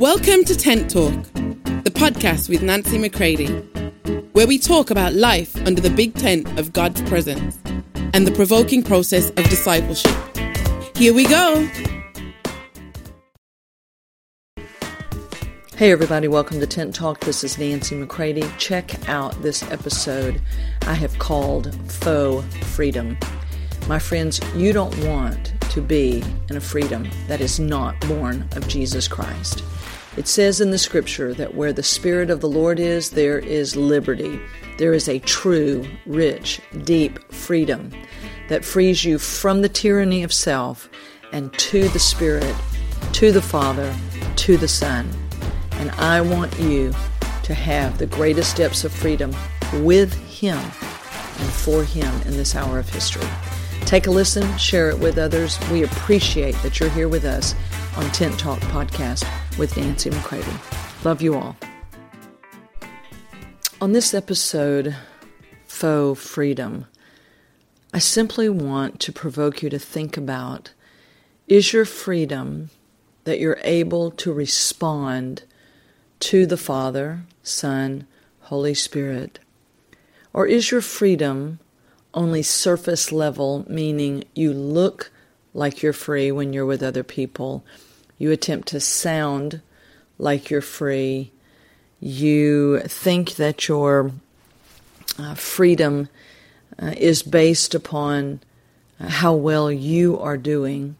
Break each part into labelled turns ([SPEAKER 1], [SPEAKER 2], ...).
[SPEAKER 1] Welcome to Tent Talk, the podcast with Nancy McCready, where we talk about life under the big tent of God's presence and the provoking process of discipleship. Here we go.
[SPEAKER 2] Hey, everybody, welcome to Tent Talk. This is Nancy McCready. Check out this episode I have called Faux Freedom. My friends, you don't want to be in a freedom that is not born of Jesus Christ. It says in the scripture that where the Spirit of the Lord is, there is liberty. There is a true, rich, deep freedom that frees you from the tyranny of self and to the Spirit, to the Father, to the Son. And I want you to have the greatest depths of freedom with Him and for Him in this hour of history. Take a listen, share it with others. We appreciate that you're here with us on Tent Talk Podcast with Nancy McCready. Love you all. On this episode, Faux Freedom, I simply want to provoke you to think about is your freedom that you're able to respond to the Father, Son, Holy Spirit? Or is your freedom only surface level, meaning you look like you're free when you're with other people. You attempt to sound like you're free. You think that your uh, freedom uh, is based upon uh, how well you are doing,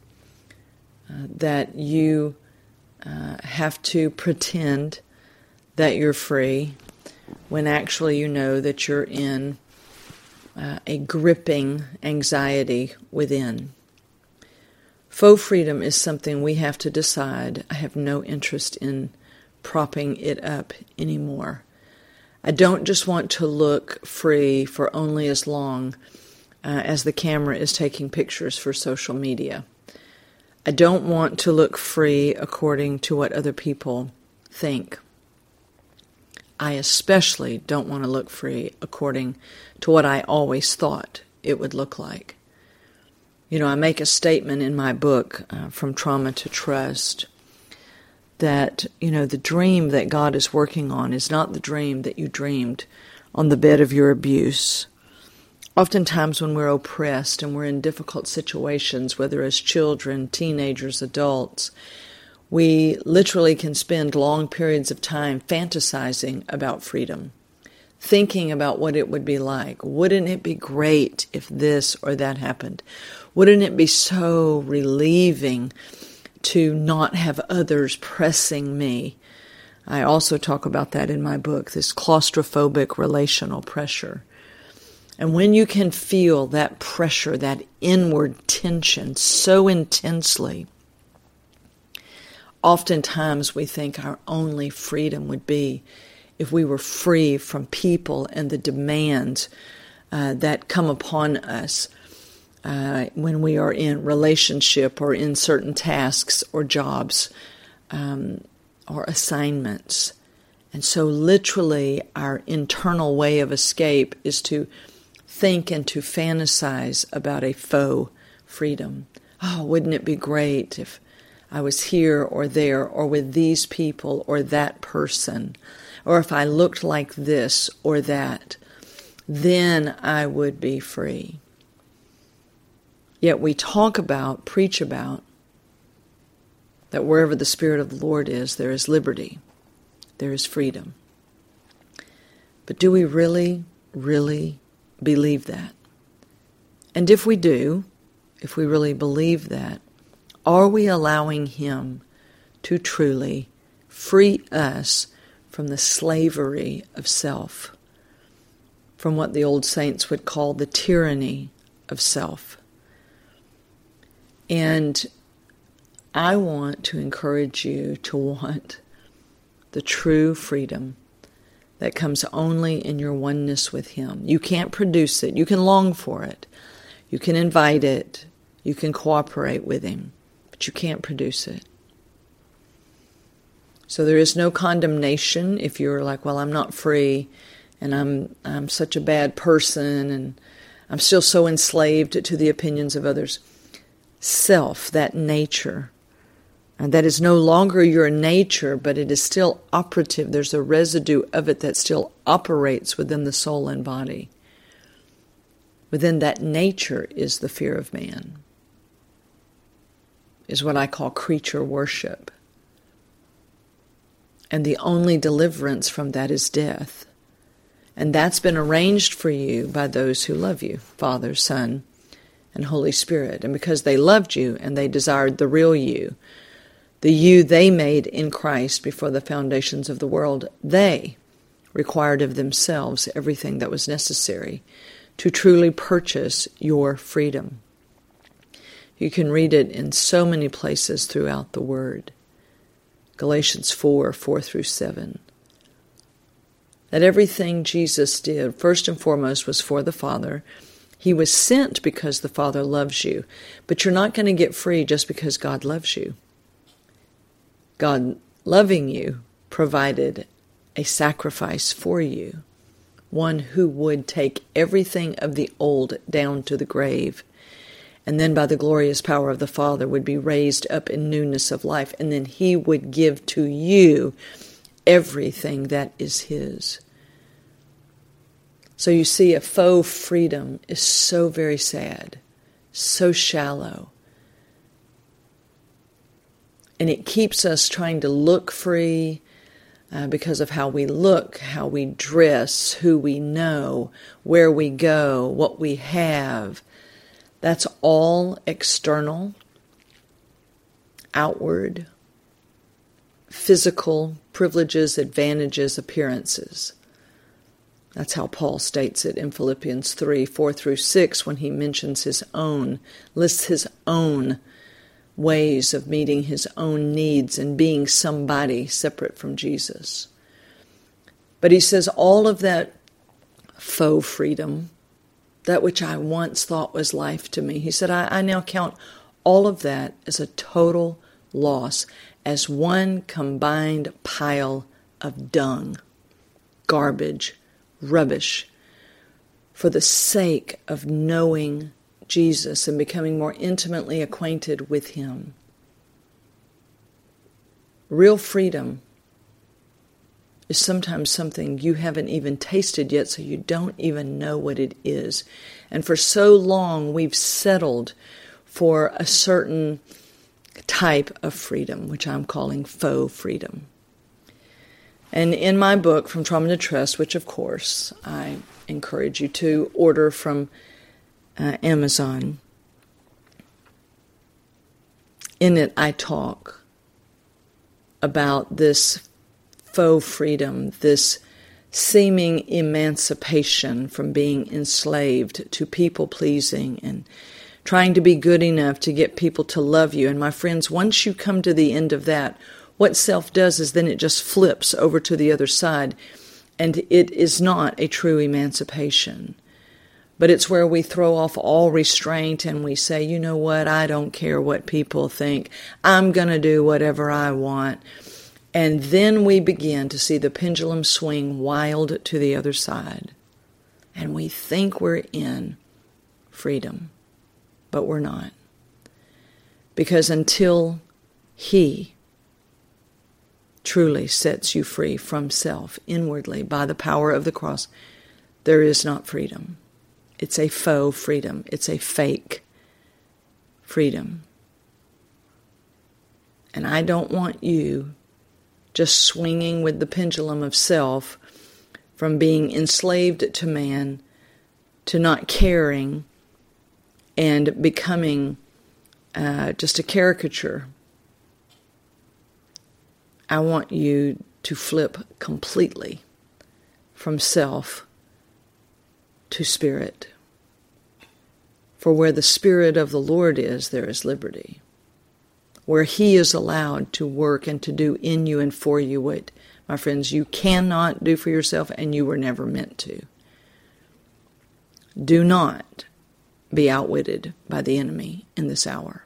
[SPEAKER 2] uh, that you uh, have to pretend that you're free when actually you know that you're in uh, a gripping anxiety within. Faux freedom is something we have to decide. I have no interest in propping it up anymore. I don't just want to look free for only as long uh, as the camera is taking pictures for social media. I don't want to look free according to what other people think. I especially don't want to look free according to what I always thought it would look like. You know, I make a statement in my book, uh, From Trauma to Trust, that, you know, the dream that God is working on is not the dream that you dreamed on the bed of your abuse. Oftentimes, when we're oppressed and we're in difficult situations, whether as children, teenagers, adults, we literally can spend long periods of time fantasizing about freedom, thinking about what it would be like. Wouldn't it be great if this or that happened? Wouldn't it be so relieving to not have others pressing me? I also talk about that in my book, this claustrophobic relational pressure. And when you can feel that pressure, that inward tension so intensely, Oftentimes, we think our only freedom would be if we were free from people and the demands uh, that come upon us uh, when we are in relationship or in certain tasks or jobs um, or assignments. And so, literally, our internal way of escape is to think and to fantasize about a faux freedom. Oh, wouldn't it be great if I was here or there or with these people or that person, or if I looked like this or that, then I would be free. Yet we talk about, preach about, that wherever the Spirit of the Lord is, there is liberty, there is freedom. But do we really, really believe that? And if we do, if we really believe that, are we allowing Him to truly free us from the slavery of self, from what the old saints would call the tyranny of self? And I want to encourage you to want the true freedom that comes only in your oneness with Him. You can't produce it. You can long for it. You can invite it. You can cooperate with Him but you can't produce it. So there is no condemnation if you're like, well, I'm not free and I'm I'm such a bad person and I'm still so enslaved to the opinions of others. Self, that nature, And that is no longer your nature, but it is still operative. There's a residue of it that still operates within the soul and body. Within that nature is the fear of man, is what I call creature worship. And the only deliverance from that is death. And that's been arranged for you by those who love you Father, Son, and Holy Spirit. And because they loved you and they desired the real you, the you they made in Christ before the foundations of the world, they required of themselves everything that was necessary to truly purchase your freedom. You can read it in so many places throughout the Word. Galatians 4 4 through 7. That everything Jesus did, first and foremost, was for the Father. He was sent because the Father loves you, but you're not going to get free just because God loves you. God loving you provided a sacrifice for you, one who would take everything of the old down to the grave, and then by the glorious power of the Father would be raised up in newness of life, and then he would give to you everything that is his. So you see, a faux freedom is so very sad, so shallow. And it keeps us trying to look free uh, because of how we look, how we dress, who we know, where we go, what we have. That's all external, outward, physical privileges, advantages, appearances. That's how Paul states it in Philippians 3 4 through 6 when he mentions his own, lists his own ways of meeting his own needs and being somebody separate from Jesus. But he says all of that faux freedom, that which I once thought was life to me, he said, I, I now count all of that as a total loss, as one combined pile of dung, garbage, rubbish, for the sake of knowing Jesus and becoming more intimately acquainted with Him. Real freedom is sometimes something you haven't even tasted yet, so you don't even know what it is. And for so long, we've settled for a certain type of freedom, which I'm calling faux freedom. And in my book, From Trauma to Trust, which of course I encourage you to order from uh, Amazon. In it, I talk about this faux freedom, this seeming emancipation from being enslaved to people pleasing and trying to be good enough to get people to love you. And my friends, once you come to the end of that, what self does is then it just flips over to the other side, and it is not a true emancipation but it's where we throw off all restraint and we say, you know what, I don't care what people think. I'm going to do whatever I want. And then we begin to see the pendulum swing wild to the other side. And we think we're in freedom, but we're not. Because until He truly sets you free from self inwardly by the power of the cross, there is not freedom. It's a faux freedom, it's a fake freedom. And I don't want you just swinging with the pendulum of self from being enslaved to man to not caring and becoming uh, just a caricature. I want you to flip completely from self to spirit. For where the Spirit of the Lord is, there is liberty. Where He is allowed to work and to do in you and for you what, my friends, you cannot do for yourself and you were never meant to. Do not be outwitted by the enemy in this hour.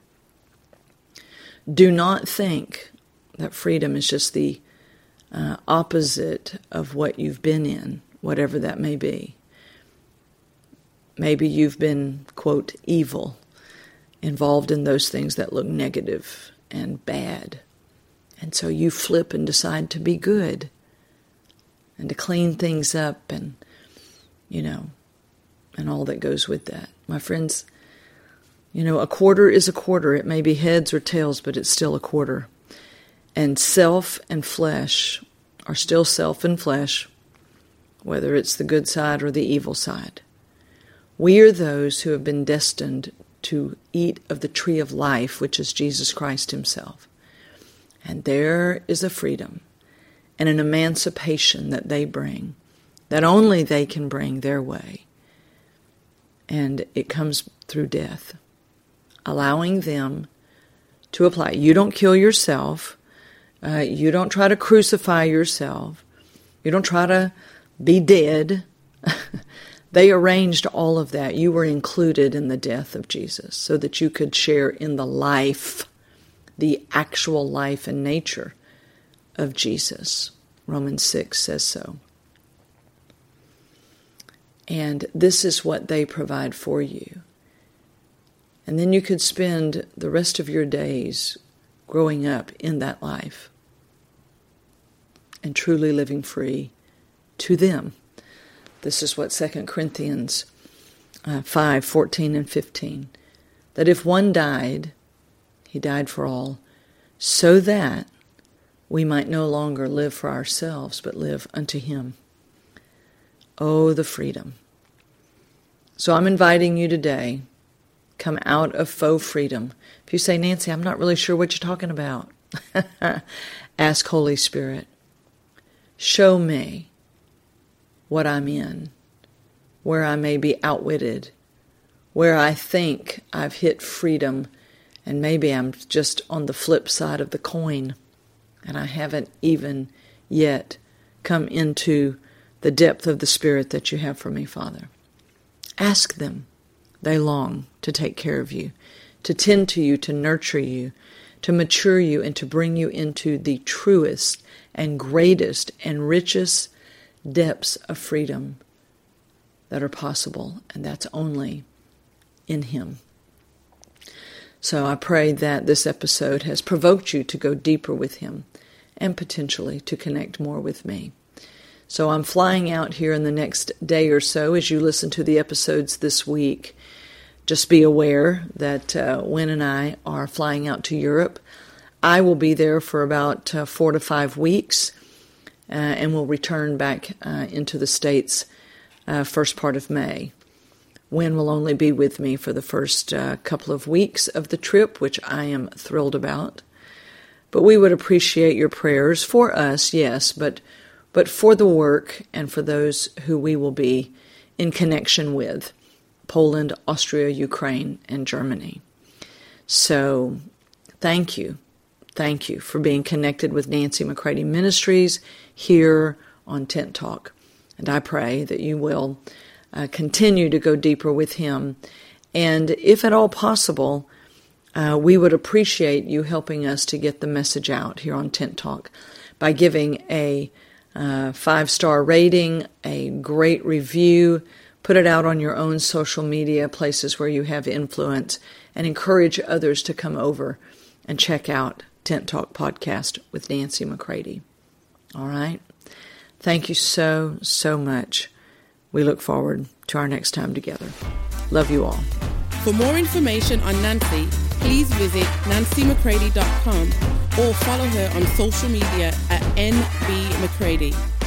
[SPEAKER 2] Do not think that freedom is just the uh, opposite of what you've been in, whatever that may be. Maybe you've been, quote, evil, involved in those things that look negative and bad. And so you flip and decide to be good and to clean things up and, you know, and all that goes with that. My friends, you know, a quarter is a quarter. It may be heads or tails, but it's still a quarter. And self and flesh are still self and flesh, whether it's the good side or the evil side. We are those who have been destined to eat of the tree of life, which is Jesus Christ Himself. And there is a freedom and an emancipation that they bring that only they can bring their way. And it comes through death, allowing them to apply. You don't kill yourself. Uh, you don't try to crucify yourself. You don't try to be dead. they arranged all of that. You were included in the death of Jesus so that you could share in the life the actual life and nature of Jesus. Romans 6 says so. And this is what they provide for you. And then you could spend the rest of your days growing up in that life and truly living free to them. This is what 2 Corinthians uh, 5 14 and 15. That if one died, he died for all, so that we might no longer live for ourselves, but live unto Him. Oh, the freedom. So I'm inviting you today, come out of faux freedom. If you say, Nancy, I'm not really sure what you're talking about, ask Holy Spirit, show me what I'm in, where I may be outwitted, where I think I've hit freedom and maybe I'm just on the flip side of the coin and I haven't even yet come into the depth of the Spirit that you have for me, Father. Ask them. They long to take care of you, to tend to you, to nurture you, to mature you, and to bring you into the truest and greatest and richest depths of freedom that are possible, and that's only in Him. So I pray that this episode has provoked you to go deeper with him and potentially to connect more with me. So I'm flying out here in the next day or so as you listen to the episodes this week. Just be aware that uh, Win and I are flying out to Europe. I will be there for about uh, four to five weeks and will return back uh, into the States uh, first part of May. Win will only be with me for the first uh, couple of weeks of the trip, which I am thrilled about. But we would appreciate your prayers for us, yes, but but for the work and for those who we will be in connection with Poland, Austria, Ukraine, and Germany. So, thank you. Thank you for being connected with Nancy McCready Ministries here on Tent Talk. And I pray that you will uh, continue to go deeper with Him. And if at all possible, uh, we would appreciate you helping us to get the message out here on Tent Talk by giving a uh, five star rating, a great review, put it out on your own social media places where you have influence, and encourage others to come over and check out Tent Talk Podcast with Nancy McCready. All right? Thank you so, so much we look forward to our next time together. Love you all.
[SPEAKER 1] For more information on Nancy, please visit nancymccready.com or follow her on social media at nbmccready.